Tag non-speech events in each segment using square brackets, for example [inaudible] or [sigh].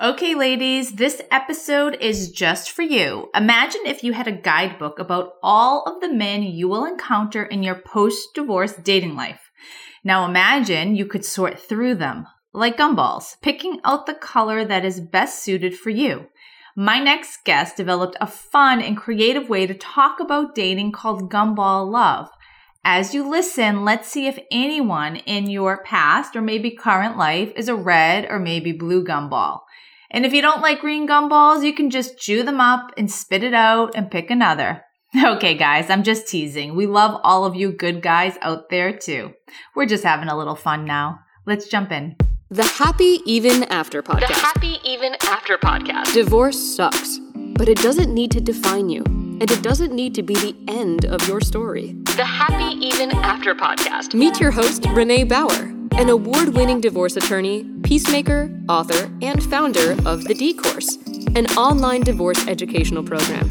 Okay, ladies, this episode is just for you. Imagine if you had a guidebook about all of the men you will encounter in your post divorce dating life. Now imagine you could sort through them like gumballs, picking out the color that is best suited for you. My next guest developed a fun and creative way to talk about dating called gumball love. As you listen, let's see if anyone in your past or maybe current life is a red or maybe blue gumball. And if you don't like green gumballs, you can just chew them up and spit it out and pick another. [laughs] Okay, guys, I'm just teasing. We love all of you good guys out there too. We're just having a little fun now. Let's jump in. The Happy Even After podcast. The Happy Even After podcast. Divorce sucks, but it doesn't need to define you, and it doesn't need to be the end of your story. The Happy Even After podcast. Meet your host, Renee Bauer, an award winning divorce attorney, peacemaker, author, and founder of The D Course, an online divorce educational program.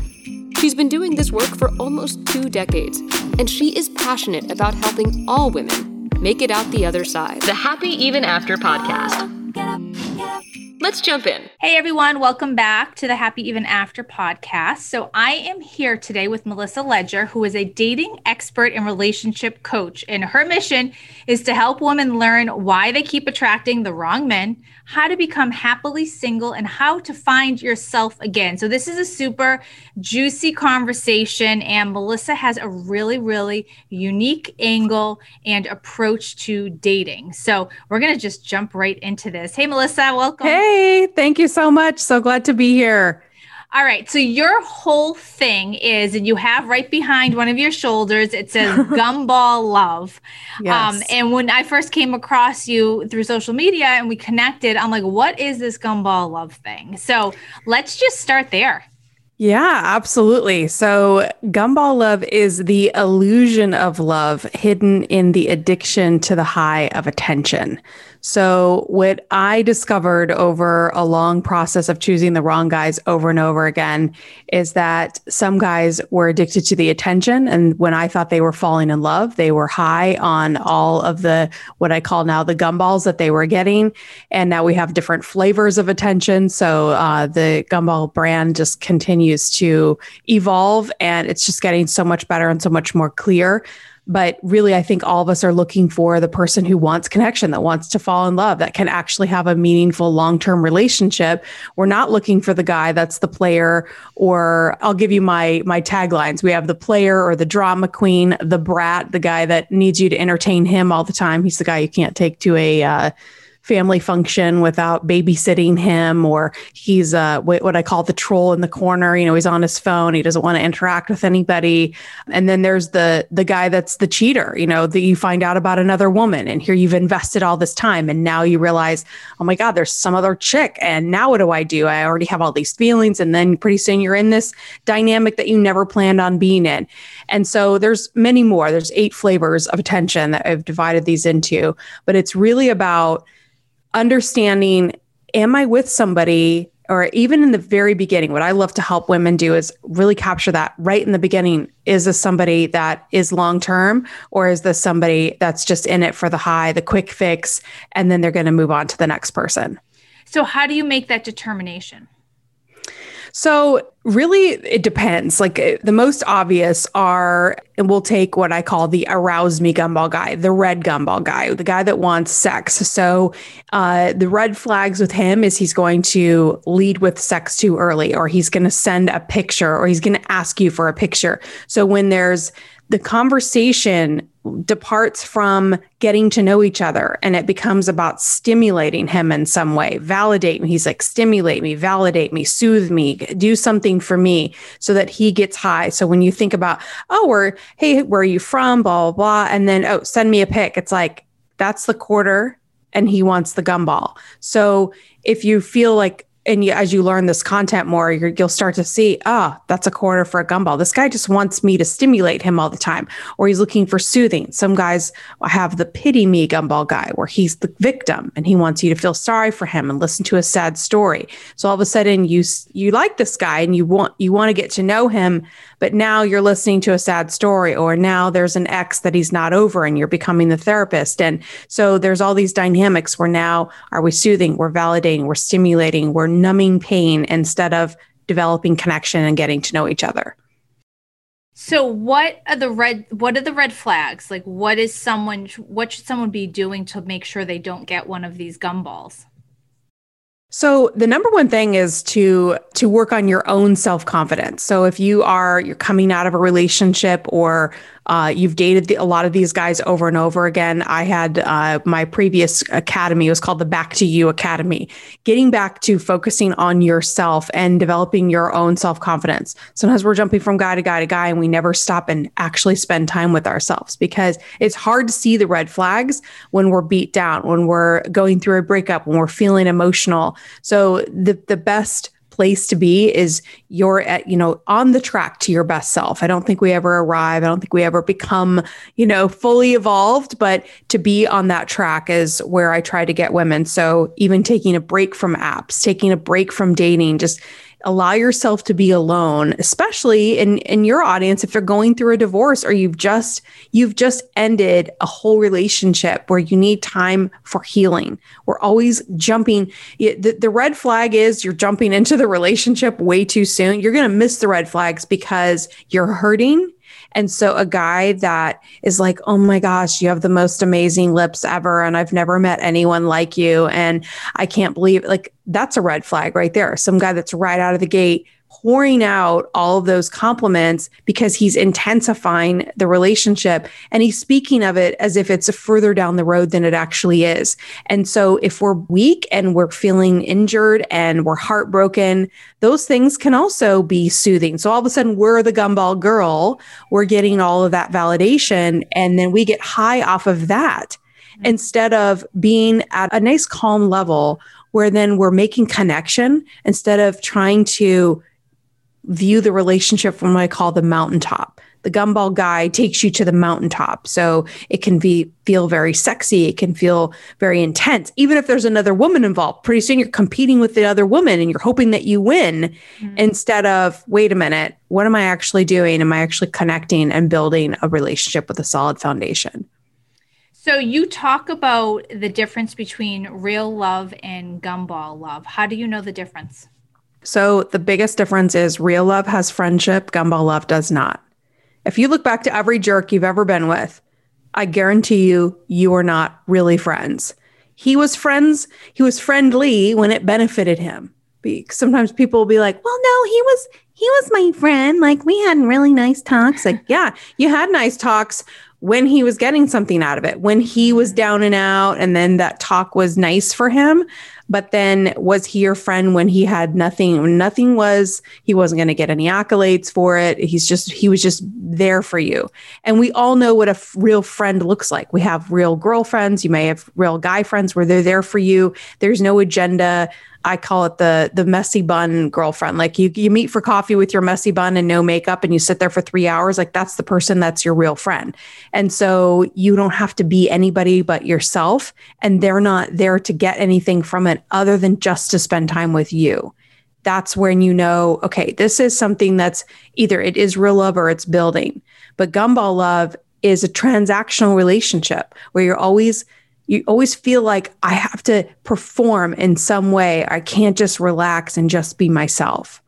She's been doing this work for almost two decades, and she is passionate about helping all women make it out the other side. The Happy Even After podcast. Let's jump in. Hey everyone, welcome back to the Happy Even After podcast. So, I am here today with Melissa Leger, who is a dating expert and relationship coach. And her mission is to help women learn why they keep attracting the wrong men, how to become happily single, and how to find yourself again. So, this is a super juicy conversation. And Melissa has a really, really unique angle and approach to dating. So, we're going to just jump right into this. Hey, Melissa, welcome. Hey, thank you so much. So glad to be here. All right. So your whole thing is, and you have right behind one of your shoulders, it says [laughs] Gumball Love. Yes. Um, and when I first came across you through social media and we connected, I'm like, what is this Gumball Love thing? So let's just start there. Yeah, absolutely. So, gumball love is the illusion of love hidden in the addiction to the high of attention. So, what I discovered over a long process of choosing the wrong guys over and over again is that some guys were addicted to the attention. And when I thought they were falling in love, they were high on all of the what I call now the gumballs that they were getting. And now we have different flavors of attention. So, uh, the gumball brand just continues to evolve and it's just getting so much better and so much more clear. But really, I think all of us are looking for the person who wants connection, that wants to fall in love, that can actually have a meaningful long term relationship. We're not looking for the guy that's the player, or I'll give you my my taglines. We have the player or the drama queen, the brat, the guy that needs you to entertain him all the time. He's the guy you can't take to a uh, family function without babysitting him or he's uh, what I call the troll in the corner you know he's on his phone he doesn't want to interact with anybody. And then there's the the guy that's the cheater you know that you find out about another woman and here you've invested all this time and now you realize oh my god there's some other chick and now what do I do? I already have all these feelings and then pretty soon you're in this dynamic that you never planned on being in. And so there's many more. There's eight flavors of attention that I've divided these into but it's really about understanding am I with somebody or even in the very beginning, what I love to help women do is really capture that right in the beginning. Is this somebody that is long term, or is this somebody that's just in it for the high, the quick fix, and then they're going to move on to the next person? So, how do you make that determination? So, really, it depends. Like uh, the most obvious are, and we'll take what I call the arouse me gumball guy, the red gumball guy, the guy that wants sex. So, uh, the red flags with him is he's going to lead with sex too early, or he's going to send a picture, or he's going to ask you for a picture. So, when there's the conversation departs from getting to know each other and it becomes about stimulating him in some way. Validate me. He's like stimulate me validate me soothe me do something for me so that he gets high. So when you think about oh or hey where are you from? Blah blah blah. And then oh send me a pic. It's like that's the quarter and he wants the gumball. So if you feel like and you, as you learn this content more, you will start to see, ah, oh, that's a quarter for a gumball. This guy just wants me to stimulate him all the time, or he's looking for soothing. Some guys have the pity me gumball guy, where he's the victim and he wants you to feel sorry for him and listen to a sad story. So all of a sudden, you you like this guy and you want you want to get to know him, but now you're listening to a sad story, or now there's an ex that he's not over, and you're becoming the therapist. And so there's all these dynamics where now are we soothing, we're validating, we're stimulating, we're numbing pain instead of developing connection and getting to know each other. So what are the red what are the red flags? Like what is someone what should someone be doing to make sure they don't get one of these gumballs? So the number one thing is to to work on your own self-confidence. So if you are you're coming out of a relationship or uh, you've dated the, a lot of these guys over and over again. I had uh, my previous academy was called the Back to You Academy, getting back to focusing on yourself and developing your own self confidence. Sometimes we're jumping from guy to guy to guy, and we never stop and actually spend time with ourselves because it's hard to see the red flags when we're beat down, when we're going through a breakup, when we're feeling emotional. So the the best place to be is you're at, you know, on the track to your best self. I don't think we ever arrive. I don't think we ever become, you know, fully evolved, but to be on that track is where I try to get women. So even taking a break from apps, taking a break from dating, just allow yourself to be alone especially in in your audience if you're going through a divorce or you've just you've just ended a whole relationship where you need time for healing. We're always jumping. The, the red flag is you're jumping into the relationship way too soon. You're going to miss the red flags because you're hurting and so a guy that is like, oh my gosh, you have the most amazing lips ever. And I've never met anyone like you. And I can't believe like that's a red flag right there. Some guy that's right out of the gate pouring out all of those compliments because he's intensifying the relationship and he's speaking of it as if it's further down the road than it actually is. And so if we're weak and we're feeling injured and we're heartbroken, those things can also be soothing. So all of a sudden we're the gumball girl, we're getting all of that validation and then we get high off of that instead of being at a nice calm level where then we're making connection instead of trying to view the relationship from what I call the mountaintop. The gumball guy takes you to the mountaintop. So it can be feel very sexy. It can feel very intense. Even if there's another woman involved, pretty soon you're competing with the other woman and you're hoping that you win mm-hmm. instead of, wait a minute, what am I actually doing? Am I actually connecting and building a relationship with a solid foundation? So you talk about the difference between real love and gumball love. How do you know the difference? So the biggest difference is real love has friendship, gumball love does not. If you look back to every jerk you've ever been with, I guarantee you, you are not really friends. He was friends, he was friendly when it benefited him. Sometimes people will be like, well, no, he was he was my friend. Like we had really nice talks. Like, [laughs] yeah, you had nice talks when he was getting something out of it, when he was down and out, and then that talk was nice for him. But then was he your friend when he had nothing? Nothing was, he wasn't going to get any accolades for it. He's just, he was just there for you. And we all know what a f- real friend looks like. We have real girlfriends. You may have real guy friends where they're there for you. There's no agenda. I call it the the messy bun girlfriend. Like you you meet for coffee with your messy bun and no makeup and you sit there for 3 hours like that's the person that's your real friend. And so you don't have to be anybody but yourself and they're not there to get anything from it other than just to spend time with you. That's when you know, okay, this is something that's either it is real love or it's building. But gumball love is a transactional relationship where you're always you always feel like I have to perform in some way. I can't just relax and just be myself.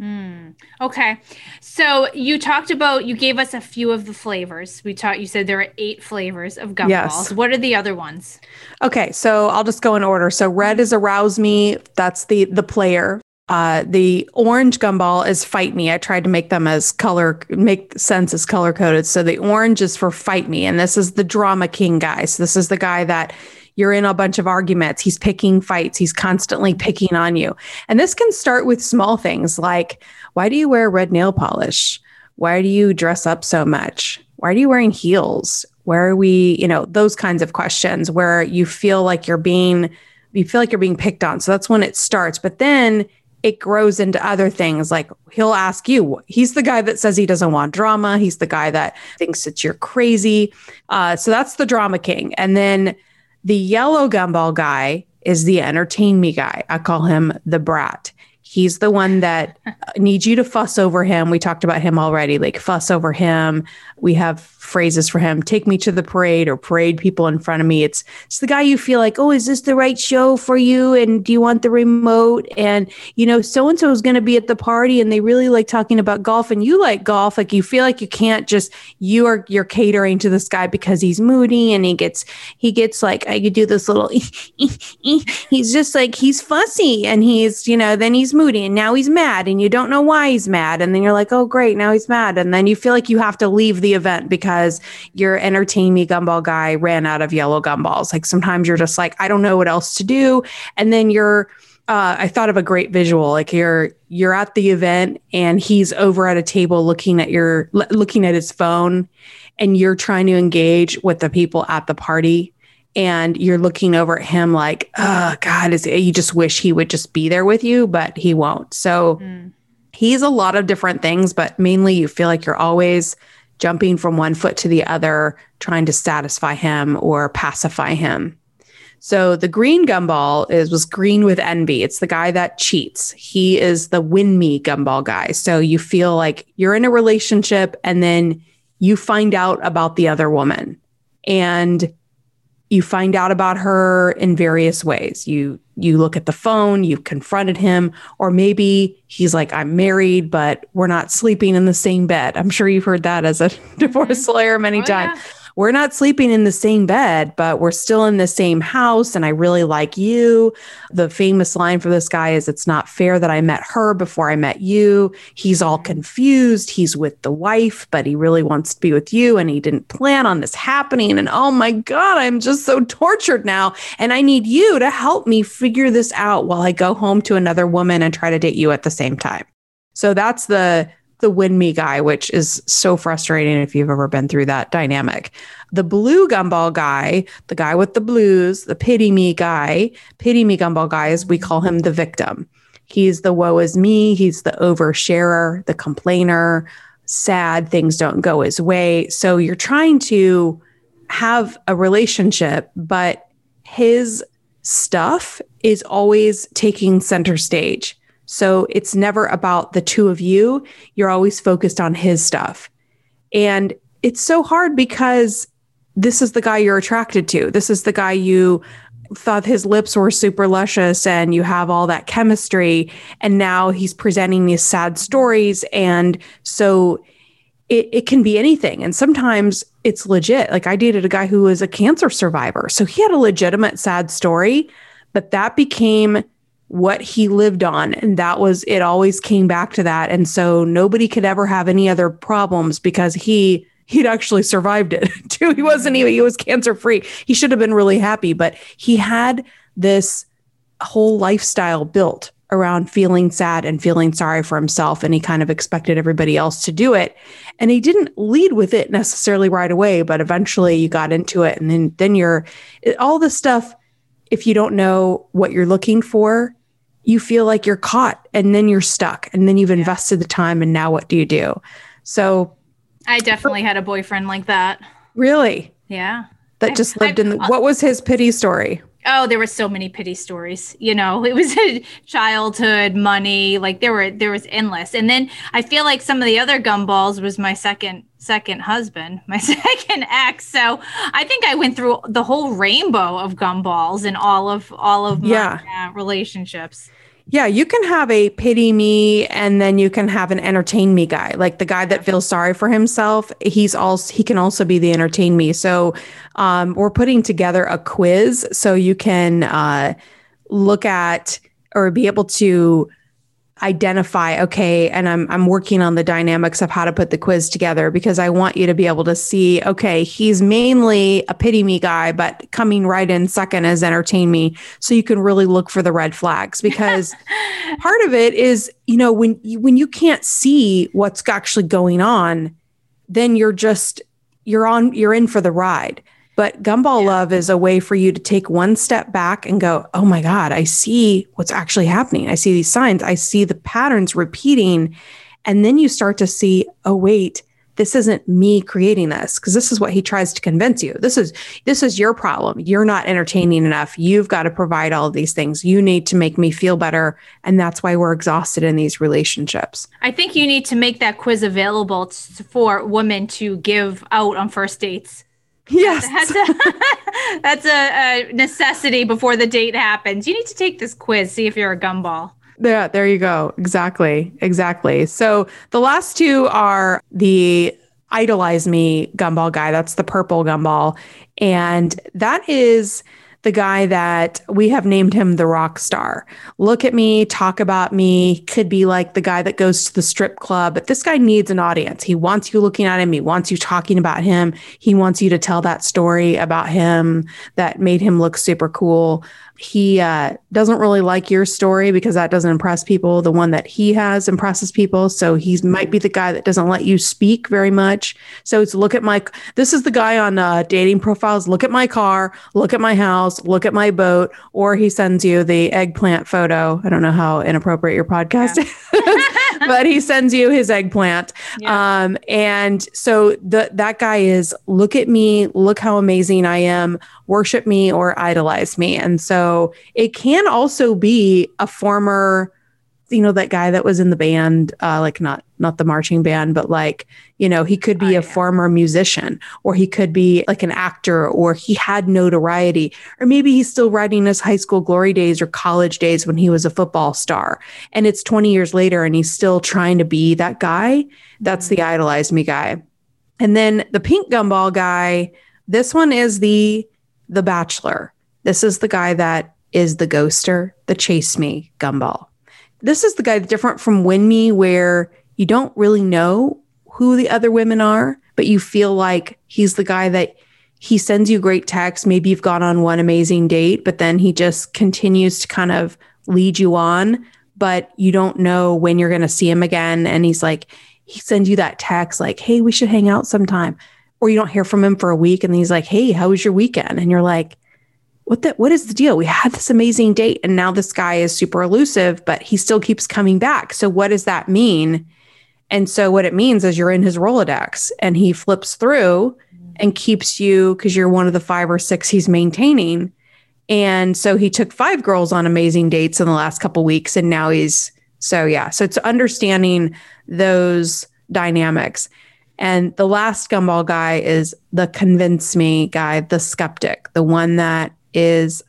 Mm, okay. So you talked about, you gave us a few of the flavors. We taught, you said there are eight flavors of gumballs. Yes. What are the other ones? Okay. So I'll just go in order. So red is arouse me. That's the, the player. Uh, the orange gumball is fight me. I tried to make them as color, make sense as color coded. So the orange is for fight me. And this is the drama king guy. So this is the guy that you're in a bunch of arguments. He's picking fights. He's constantly picking on you. And this can start with small things like, why do you wear red nail polish? Why do you dress up so much? Why are you wearing heels? Where are we, you know, those kinds of questions where you feel like you're being, you feel like you're being picked on. So that's when it starts. But then it grows into other things. Like he'll ask you, he's the guy that says he doesn't want drama. He's the guy that thinks that you're crazy. Uh, so that's the drama king. And then the yellow gumball guy is the entertain me guy. I call him the brat. He's the one that uh, needs you to fuss over him. We talked about him already, like fuss over him. We have phrases for him take me to the parade or parade people in front of me. It's, it's the guy you feel like, oh, is this the right show for you? And do you want the remote? And, you know, so and so is going to be at the party and they really like talking about golf and you like golf. Like you feel like you can't just, you are, you're catering to this guy because he's moody and he gets, he gets like, I could do this little, [laughs] he's just like, he's fussy and he's, you know, then he's moody and now he's mad and you don't know why he's mad. And then you're like, oh, great. Now he's mad. And then you feel like you have to leave the event because your entertain me gumball guy ran out of yellow gumballs. Like sometimes you're just like, I don't know what else to do. And then you're, uh, I thought of a great visual. Like you're you're at the event and he's over at a table looking at your looking at his phone, and you're trying to engage with the people at the party and you're looking over at him like, oh God, is you just wish he would just be there with you, but he won't. So mm. he's a lot of different things, but mainly you feel like you're always jumping from one foot to the other, trying to satisfy him or pacify him. So the green gumball is was green with envy. It's the guy that cheats. He is the win me gumball guy. So you feel like you're in a relationship and then you find out about the other woman. And you find out about her in various ways. You you look at the phone, you've confronted him, or maybe he's like, I'm married, but we're not sleeping in the same bed. I'm sure you've heard that as a [laughs] divorce mm-hmm. lawyer many oh, times. Yeah we're not sleeping in the same bed, but we're still in the same house. And I really like you. The famous line for this guy is It's not fair that I met her before I met you. He's all mm-hmm. confused. He's with the wife, but he really wants to be with you. And he didn't plan on this happening. And oh my God, I'm just so tortured now. And I need you to help me figure this out while I go home to another woman and try to date you at the same time. So that's the the win me guy, which is so frustrating if you've ever been through that dynamic. The blue gumball guy, the guy with the blues, the pity me guy, pity me gumball guy, is we call him the victim. He's the woe is me. He's the oversharer, the complainer, sad, things don't go his way. So you're trying to have a relationship, but his stuff is always taking center stage. So it's never about the two of you. You're always focused on his stuff. And it's so hard because this is the guy you're attracted to. This is the guy you thought his lips were super luscious and you have all that chemistry. And now he's presenting these sad stories. And so it, it can be anything. And sometimes it's legit. Like I dated a guy who was a cancer survivor. So he had a legitimate sad story, but that became what he lived on. And that was, it always came back to that. And so nobody could ever have any other problems because he, he'd actually survived it [laughs] too. He wasn't even, he was cancer free. He should have been really happy, but he had this whole lifestyle built around feeling sad and feeling sorry for himself. And he kind of expected everybody else to do it. And he didn't lead with it necessarily right away, but eventually you got into it. And then, then you're all the stuff. If you don't know what you're looking for, you feel like you're caught and then you're stuck and then you've invested the time and now what do you do? So I definitely had a boyfriend like that. Really? Yeah. That just lived I, in the, what was his pity story? Oh, there were so many pity stories. You know, [laughs] it was childhood, money, like there were there was endless. And then I feel like some of the other gumballs was my second second husband, [laughs] my second ex. So I think I went through the whole rainbow of gumballs in all of all of my yeah. uh, relationships. Yeah, you can have a pity me and then you can have an entertain me guy. Like the guy that feels sorry for himself, he's also he can also be the entertain me. So um, we're putting together a quiz so you can uh, look at or be able to identify okay and I'm I'm working on the dynamics of how to put the quiz together because I want you to be able to see okay he's mainly a pity me guy but coming right in second is entertain me. So you can really look for the red flags because [laughs] part of it is you know when you, when you can't see what's actually going on then you're just you're on you're in for the ride but gumball yeah. love is a way for you to take one step back and go, oh my God, I see what's actually happening. I see these signs, I see the patterns repeating. And then you start to see, oh, wait, this isn't me creating this because this is what he tries to convince you. This is this is your problem. You're not entertaining enough. You've got to provide all of these things. You need to make me feel better, and that's why we're exhausted in these relationships. I think you need to make that quiz available t- for women to give out on first dates. Yes. That's, a, [laughs] that's a, a necessity before the date happens. You need to take this quiz, see if you're a gumball. Yeah, there you go. Exactly. Exactly. So the last two are the idolize me gumball guy. That's the purple gumball. And that is the guy that we have named him the rock star. Look at me, talk about me, could be like the guy that goes to the strip club, but this guy needs an audience. He wants you looking at him, he wants you talking about him, he wants you to tell that story about him that made him look super cool he uh, doesn't really like your story because that doesn't impress people. The one that he has impresses people. So he might be the guy that doesn't let you speak very much. So it's look at my, this is the guy on uh, dating profiles. Look at my car, look at my house, look at my boat. Or he sends you the eggplant photo. I don't know how inappropriate your podcast yeah. is. [laughs] but he sends you his eggplant. Yeah. Um, and so the, that guy is look at me, look how amazing I am, worship me or idolize me. And so it can also be a former, you know, that guy that was in the band, uh, like not not the marching band, but like, you know, he could be oh, a yeah. former musician, or he could be like an actor, or he had notoriety, or maybe he's still writing his high school glory days or college days when he was a football star. And it's 20 years later and he's still trying to be that guy. That's the mm-hmm. idolize me guy. And then the pink gumball guy, this one is the the bachelor. This is the guy that is the ghoster, the chase me gumball. This is the guy different from win me where you don't really know who the other women are, but you feel like he's the guy that he sends you great texts. Maybe you've gone on one amazing date, but then he just continues to kind of lead you on, but you don't know when you're going to see him again. And he's like, he sends you that text like, hey, we should hang out sometime. Or you don't hear from him for a week and he's like, hey, how was your weekend? And you're like, what the what is the deal? We had this amazing date and now this guy is super elusive, but he still keeps coming back. So what does that mean? And so what it means is you're in his Rolodex and he flips through and keeps you because you're one of the five or six he's maintaining. And so he took five girls on amazing dates in the last couple weeks. And now he's so yeah. So it's understanding those dynamics. And the last gumball guy is the convince me guy, the skeptic, the one that is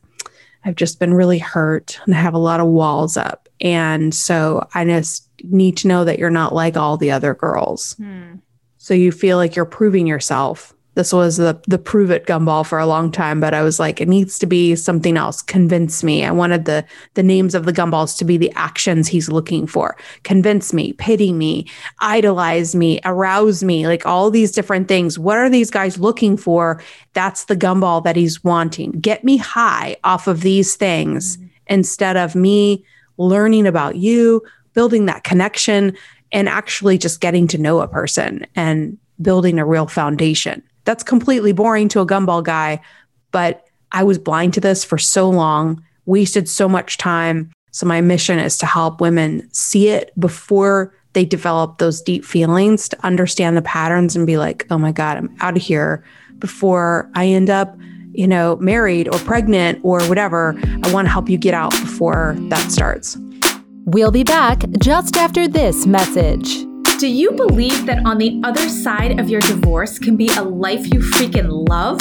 I've just been really hurt and I have a lot of walls up. And so I just need to know that you're not like all the other girls. Hmm. So you feel like you're proving yourself. This was the the prove it gumball for a long time, but I was like, it needs to be something else. Convince me. I wanted the the names of the gumballs to be the actions he's looking for. Convince me, pity me, idolize me, arouse me, like all these different things. What are these guys looking for? That's the gumball that he's wanting. Get me high off of these things mm-hmm. instead of me learning about you, building that connection and actually just getting to know a person and building a real foundation. That's completely boring to a gumball guy, but I was blind to this for so long, wasted so much time. So, my mission is to help women see it before they develop those deep feelings, to understand the patterns and be like, oh my God, I'm out of here before I end up, you know, married or pregnant or whatever. I want to help you get out before that starts. We'll be back just after this message. Do you believe that on the other side of your divorce can be a life you freaking love?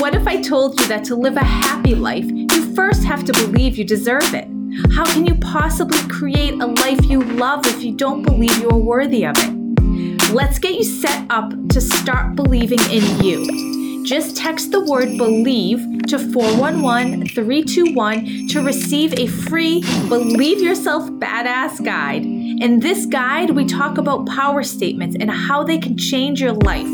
What if I told you that to live a happy life, you first have to believe you deserve it? How can you possibly create a life you love if you don't believe you are worthy of it? Let's get you set up to start believing in you. Just text the word believe to 411 321 to receive a free Believe Yourself Badass guide. In this guide, we talk about power statements and how they can change your life.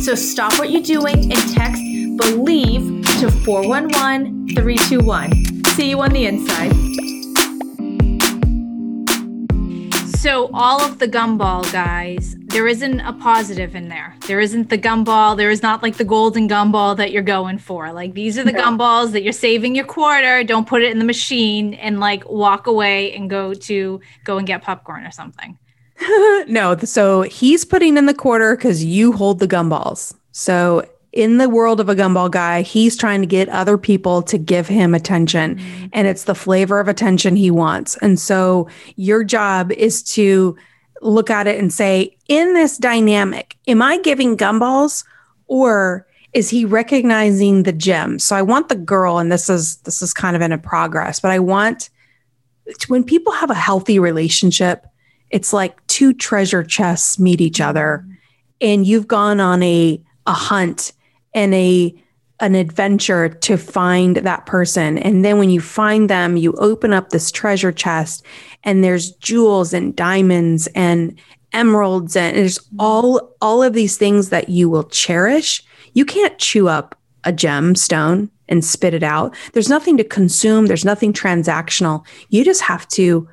So stop what you're doing and text believe to 411 321. See you on the inside. So all of the gumball guys, there isn't a positive in there. There isn't the gumball. There is not like the golden gumball that you're going for. Like these are the no. gumballs that you're saving your quarter. Don't put it in the machine and like walk away and go to go and get popcorn or something. [laughs] no, so he's putting in the quarter because you hold the gumballs. So in the world of a gumball guy, he's trying to get other people to give him attention. Mm-hmm. And it's the flavor of attention he wants. And so your job is to look at it and say, in this dynamic, am I giving gumballs or is he recognizing the gem? So I want the girl, and this is this is kind of in a progress, but I want when people have a healthy relationship, it's like two treasure chests meet each other, and you've gone on a a hunt and a an adventure to find that person. And then when you find them, you open up this treasure chest and there's jewels and diamonds and emeralds and there's all all of these things that you will cherish. You can't chew up a gemstone and spit it out. There's nothing to consume, there's nothing transactional. You just have to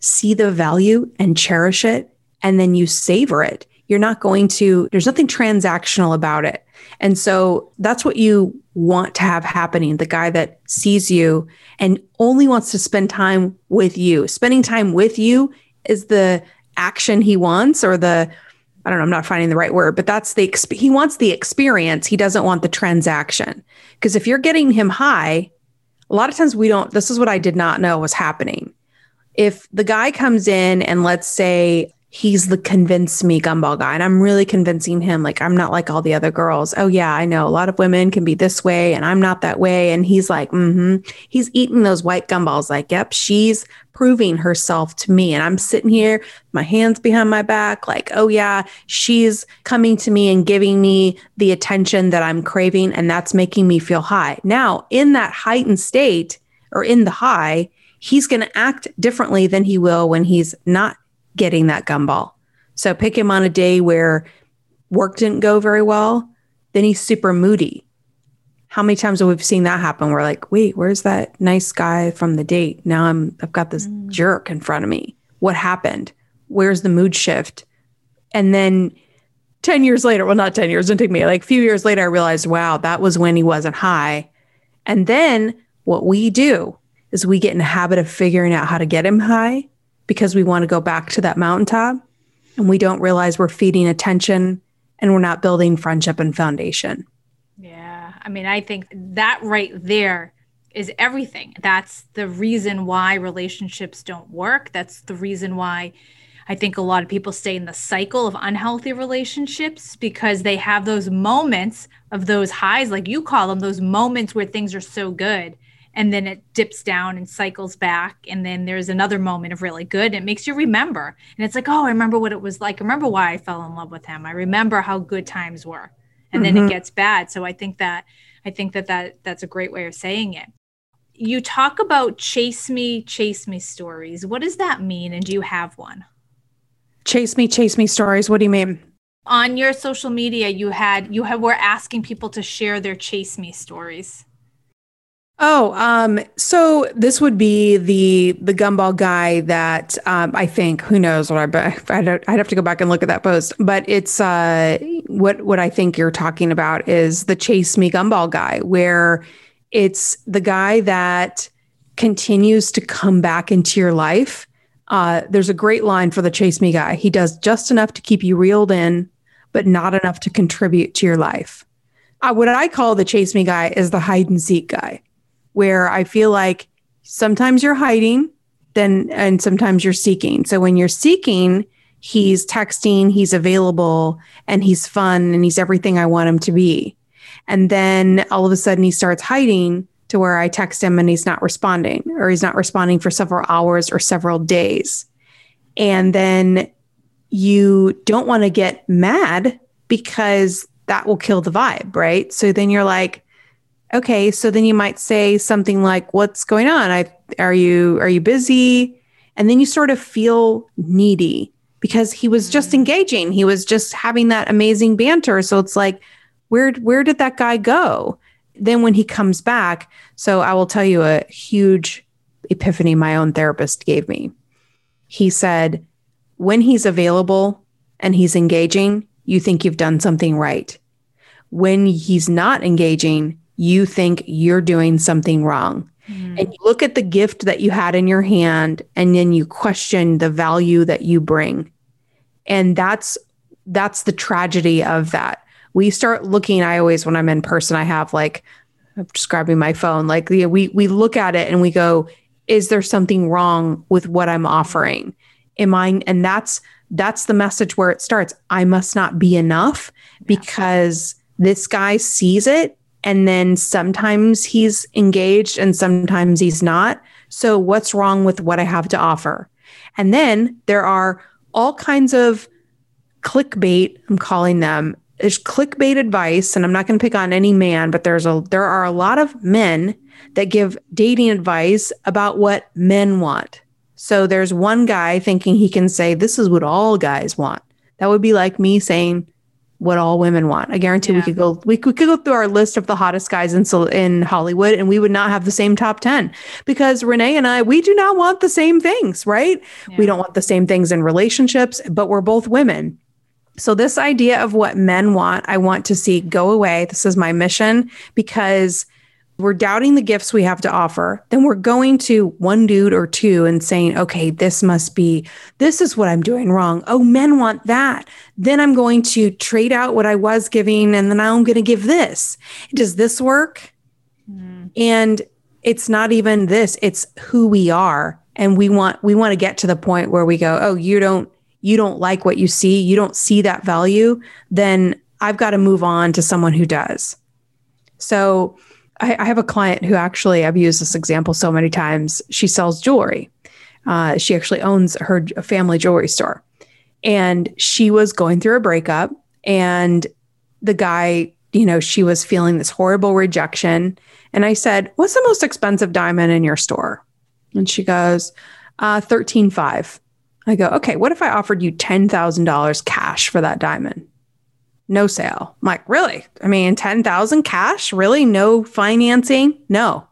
see the value and cherish it and then you savor it. You're not going to there's nothing transactional about it and so that's what you want to have happening. The guy that sees you and only wants to spend time with you. Spending time with you is the action he wants or the I don't know, I'm not finding the right word, but that's the he wants the experience. He doesn't want the transaction. Because if you're getting him high, a lot of times we don't this is what I did not know was happening. If the guy comes in and let's say he's the convince me gumball guy. And I'm really convincing him, like, I'm not like all the other girls. Oh, yeah, I know a lot of women can be this way and I'm not that way. And he's like, mm hmm. He's eating those white gumballs, like, yep, she's proving herself to me. And I'm sitting here, my hands behind my back, like, oh, yeah, she's coming to me and giving me the attention that I'm craving. And that's making me feel high. Now, in that heightened state or in the high, he's going to act differently than he will when he's not getting that gumball. So pick him on a day where work didn't go very well, then he's super moody. How many times have we seen that happen? We're like, wait, where's that nice guy from the date? Now I'm I've got this mm. jerk in front of me. What happened? Where's the mood shift? And then 10 years later, well, not 10 years, didn't take me like a few years later, I realized, wow, that was when he wasn't high. And then what we do is we get in the habit of figuring out how to get him high because we want to go back to that mountaintop and we don't realize we're feeding attention and we're not building friendship and foundation. Yeah. I mean, I think that right there is everything. That's the reason why relationships don't work. That's the reason why I think a lot of people stay in the cycle of unhealthy relationships because they have those moments of those highs, like you call them, those moments where things are so good and then it dips down and cycles back and then there's another moment of really good it makes you remember. And it's like oh i remember what it was like. I remember why i fell in love with him. I remember how good times were. And mm-hmm. then it mm-hmm. gets bad. So i think that i think that, that that's a great way of saying it. You talk about chase me chase me stories. What does that mean? And do you have one? Chase me chase me stories. What do you mean? On your social media you had you have were asking people to share their chase me stories Oh, um, so this would be the the gumball guy that um, I think who knows what I I'd, I'd have to go back and look at that post, but it's uh, what what I think you're talking about is the chase me gumball guy, where it's the guy that continues to come back into your life. Uh, there's a great line for the chase me guy. He does just enough to keep you reeled in, but not enough to contribute to your life. Uh, what I call the chase me guy is the hide and seek guy where I feel like sometimes you're hiding, then and sometimes you're seeking. So when you're seeking, he's texting, he's available, and he's fun and he's everything I want him to be. And then all of a sudden he starts hiding to where I text him and he's not responding or he's not responding for several hours or several days. And then you don't want to get mad because that will kill the vibe, right? So then you're like, okay, so then you might say something like, "What's going on? I are you are you busy?" And then you sort of feel needy because he was just mm. engaging. He was just having that amazing banter. So it's like, where where did that guy go? Then when he comes back, so I will tell you a huge epiphany my own therapist gave me. He said, when he's available and he's engaging, you think you've done something right. When he's not engaging, you think you're doing something wrong. Mm. And you look at the gift that you had in your hand and then you question the value that you bring. And that's that's the tragedy of that. We start looking, I always when I'm in person, I have like I'm just grabbing my phone. Like we we look at it and we go, is there something wrong with what I'm offering? Am I and that's that's the message where it starts. I must not be enough because this guy sees it and then sometimes he's engaged and sometimes he's not. So what's wrong with what I have to offer? And then there are all kinds of clickbait, I'm calling them. There's clickbait advice, and I'm not going to pick on any man, but there's a there are a lot of men that give dating advice about what men want. So there's one guy thinking he can say, This is what all guys want. That would be like me saying what all women want. I guarantee yeah. we could go we could, go through our list of the hottest guys in in Hollywood and we would not have the same top 10 because Renee and I we do not want the same things, right? Yeah. We don't want the same things in relationships, but we're both women. So this idea of what men want, I want to see go away. This is my mission because we're doubting the gifts we have to offer, then we're going to one dude or two and saying, okay, this must be, this is what I'm doing wrong. Oh, men want that. Then I'm going to trade out what I was giving and then I'm going to give this. Does this work? Mm. And it's not even this, it's who we are. And we want, we want to get to the point where we go, oh, you don't, you don't like what you see, you don't see that value, then I've got to move on to someone who does. So, I, I have a client who actually, I've used this example so many times. She sells jewelry. Uh, she actually owns her family jewelry store. And she was going through a breakup, and the guy, you know, she was feeling this horrible rejection. And I said, What's the most expensive diamond in your store? And she goes, uh, 13.5. I go, okay, what if I offered you $10,000 cash for that diamond? No sale. I'm like, really? I mean, 10,000 cash? Really? No financing? No.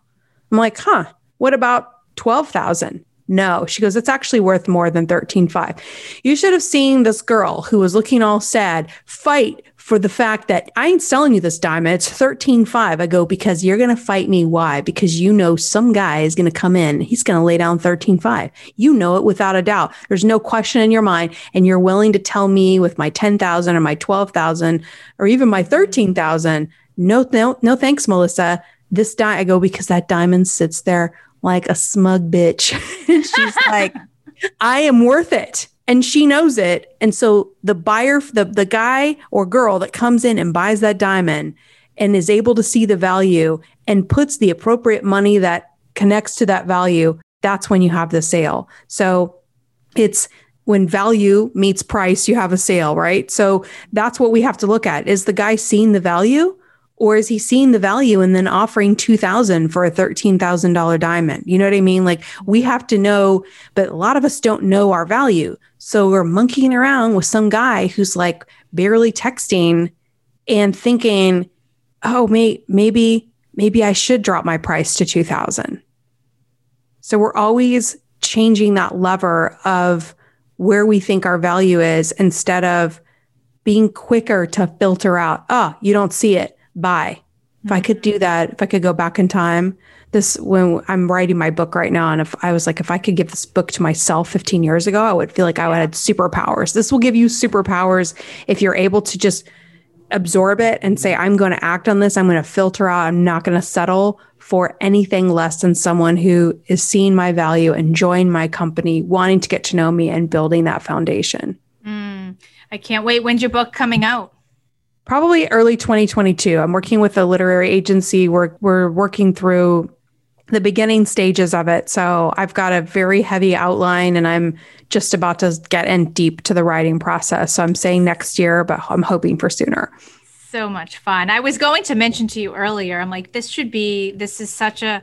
I'm like, huh, what about 12,000? No. She goes, it's actually worth more than 13.5. You should have seen this girl who was looking all sad fight for the fact that I ain't selling you this diamond. It's 13.5. I go, because you're going to fight me. Why? Because you know some guy is going to come in. He's going to lay down 13.5. You know it without a doubt. There's no question in your mind. And you're willing to tell me with my 10,000 or my 12,000 or even my 13,000. No, no, no, thanks, Melissa. This die, I go, because that diamond sits there like a smug bitch. [laughs] She's like, I am worth it and she knows it. And so the buyer the the guy or girl that comes in and buys that diamond and is able to see the value and puts the appropriate money that connects to that value that's when you have the sale. So it's when value meets price you have a sale right? So that's what we have to look at. Is the guy seeing the value or is he seeing the value and then offering 2000 for a $13,000 diamond? You know what I mean? Like we have to know, but a lot of us don't know our value. So we're monkeying around with some guy who's like barely texting and thinking, "Oh, may, maybe maybe I should drop my price to 2000." So we're always changing that lever of where we think our value is instead of being quicker to filter out, "Oh, you don't see it buy. If I could do mm-hmm. that, if I could go back in time, this when I'm writing my book right now, and if I was like, if I could give this book to myself 15 years ago, I would feel like I would have superpowers. This will give you superpowers if you're able to just absorb it and say, I'm going to act on this. I'm going to filter out. I'm not going to settle for anything less than someone who is seeing my value, enjoying my company, wanting to get to know me, and building that foundation. Mm, I can't wait. When's your book coming out? Probably early 2022. I'm working with a literary agency. We're we're working through the beginning stages of it. So I've got a very heavy outline and I'm just about to get in deep to the writing process. So I'm saying next year, but I'm hoping for sooner. So much fun. I was going to mention to you earlier, I'm like, this should be, this is such a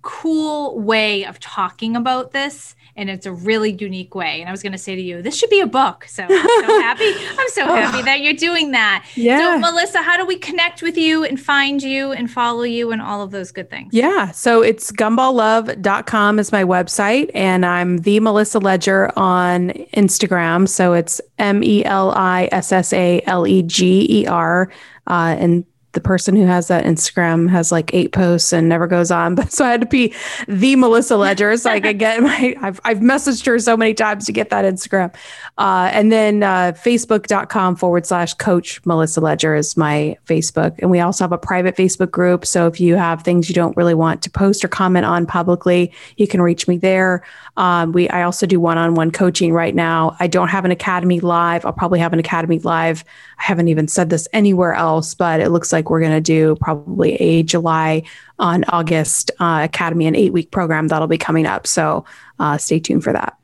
cool way of talking about this and it's a really unique way. And I was going to say to you, this should be a book. So I'm so [laughs] happy. I'm so happy that you're doing that. Yeah. So Melissa, how do we connect with you and find you and follow you and all of those good things? Yeah. So it's gumballlove.com is my website and I'm the Melissa Leger on Instagram. So it's M E L I S S A L E G E R. Uh, and the person who has that Instagram has like eight posts and never goes on. [laughs] But so I had to be the Melissa Leger so I could get my, [laughs] I've, I've messaged her so many times to get that Instagram. Uh, and then uh, facebook.com forward slash coach Melissa Leger is my Facebook. And we also have a private Facebook group. So if you have things you don't really want to post or comment on publicly, you can reach me there. Um, we, I also do one-on-one coaching right now. I don't have an academy live. I'll probably have an academy live. I haven't even said this anywhere else, but it looks like we're going to do probably a July on August uh, Academy, an eight week program that'll be coming up. So uh, stay tuned for that.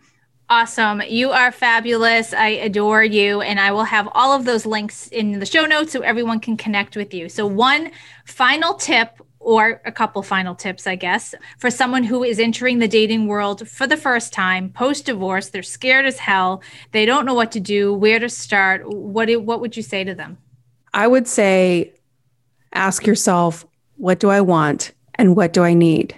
Awesome. You are fabulous. I adore you. And I will have all of those links in the show notes so everyone can connect with you. So, one final tip or a couple final tips, I guess, for someone who is entering the dating world for the first time, post divorce, they're scared as hell, they don't know what to do, where to start. What do, what would you say to them? I would say ask yourself, what do I want and what do I need?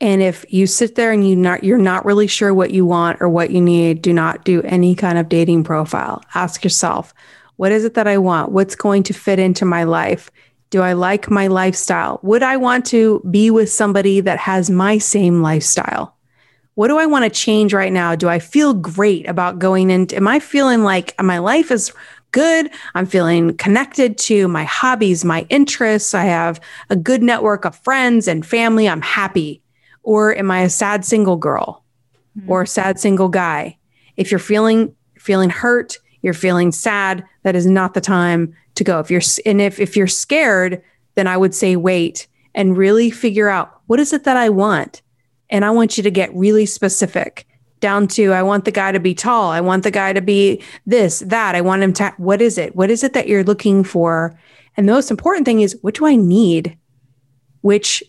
And if you sit there and you not you're not really sure what you want or what you need, do not do any kind of dating profile. Ask yourself, what is it that I want? What's going to fit into my life? Do I like my lifestyle? Would I want to be with somebody that has my same lifestyle? What do I want to change right now? Do I feel great about going into am I feeling like my life is good. I'm feeling connected to my hobbies, my interests. I have a good network of friends and family. I'm happy. Or am I a sad single girl mm-hmm. or a sad single guy? If you're feeling feeling hurt, you're feeling sad, that is not the time to go. If you're and if if you're scared, then I would say wait and really figure out what is it that I want? And I want you to get really specific down to I want the guy to be tall. I want the guy to be this, that. I want him to, what is it? What is it that you're looking for? And the most important thing is, what do I need? Which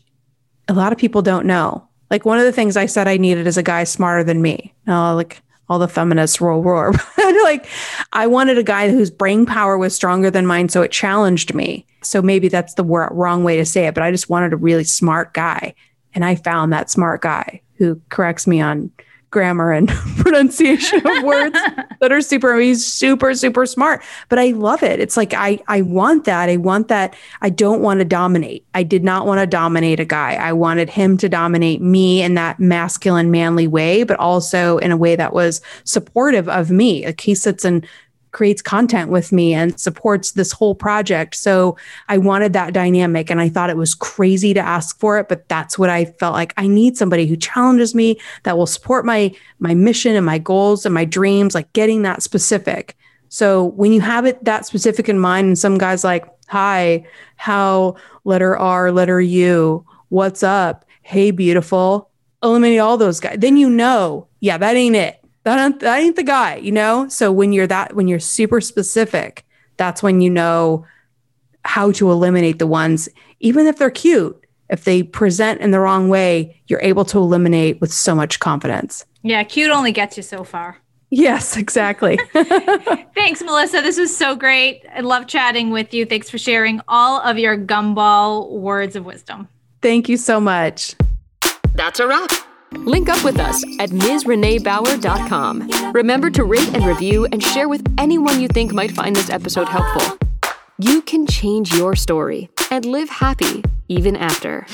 a lot of people don't know. Like one of the things I said I needed is a guy smarter than me. Oh, like all the feminists roll roar. [laughs] like I wanted a guy whose brain power was stronger than mine. So it challenged me. So maybe that's the wrong way to say it, but I just wanted a really smart guy. And I found that smart guy who corrects me on grammar and [laughs] pronunciation of words [laughs] that are super he's super super smart but i love it. It's like i i want that. I want that. I don't want to dominate. I did not want to dominate a guy. I wanted him to dominate me in that masculine manly way but also in a way that was supportive of me. Like he sits and creates content with me and supports this whole project. So I wanted that dynamic and I thought it was crazy to ask for it, but that's what I felt like I need somebody who challenges me that will support my my mission and my goals and my dreams, like getting that specific. So when you have it that specific in mind and some guys like, "Hi, how letter R, letter U, what's up? Hey beautiful." Eliminate all those guys. Then you know, yeah, that ain't it that ain't, that ain't the guy, you know? So when you're that, when you're super specific, that's when you know how to eliminate the ones, even if they're cute, if they present in the wrong way, you're able to eliminate with so much confidence. Yeah, cute only gets you so far. Yes, exactly. [laughs] [laughs] Thanks, Melissa. This was so great. I love chatting with you. Thanks for sharing all of your gumball words of wisdom. Thank you so much. That's a wrap. Link up with us at MsReneeBauer.com. Remember to rate and review and share with anyone you think might find this episode helpful. You can change your story and live happy even after.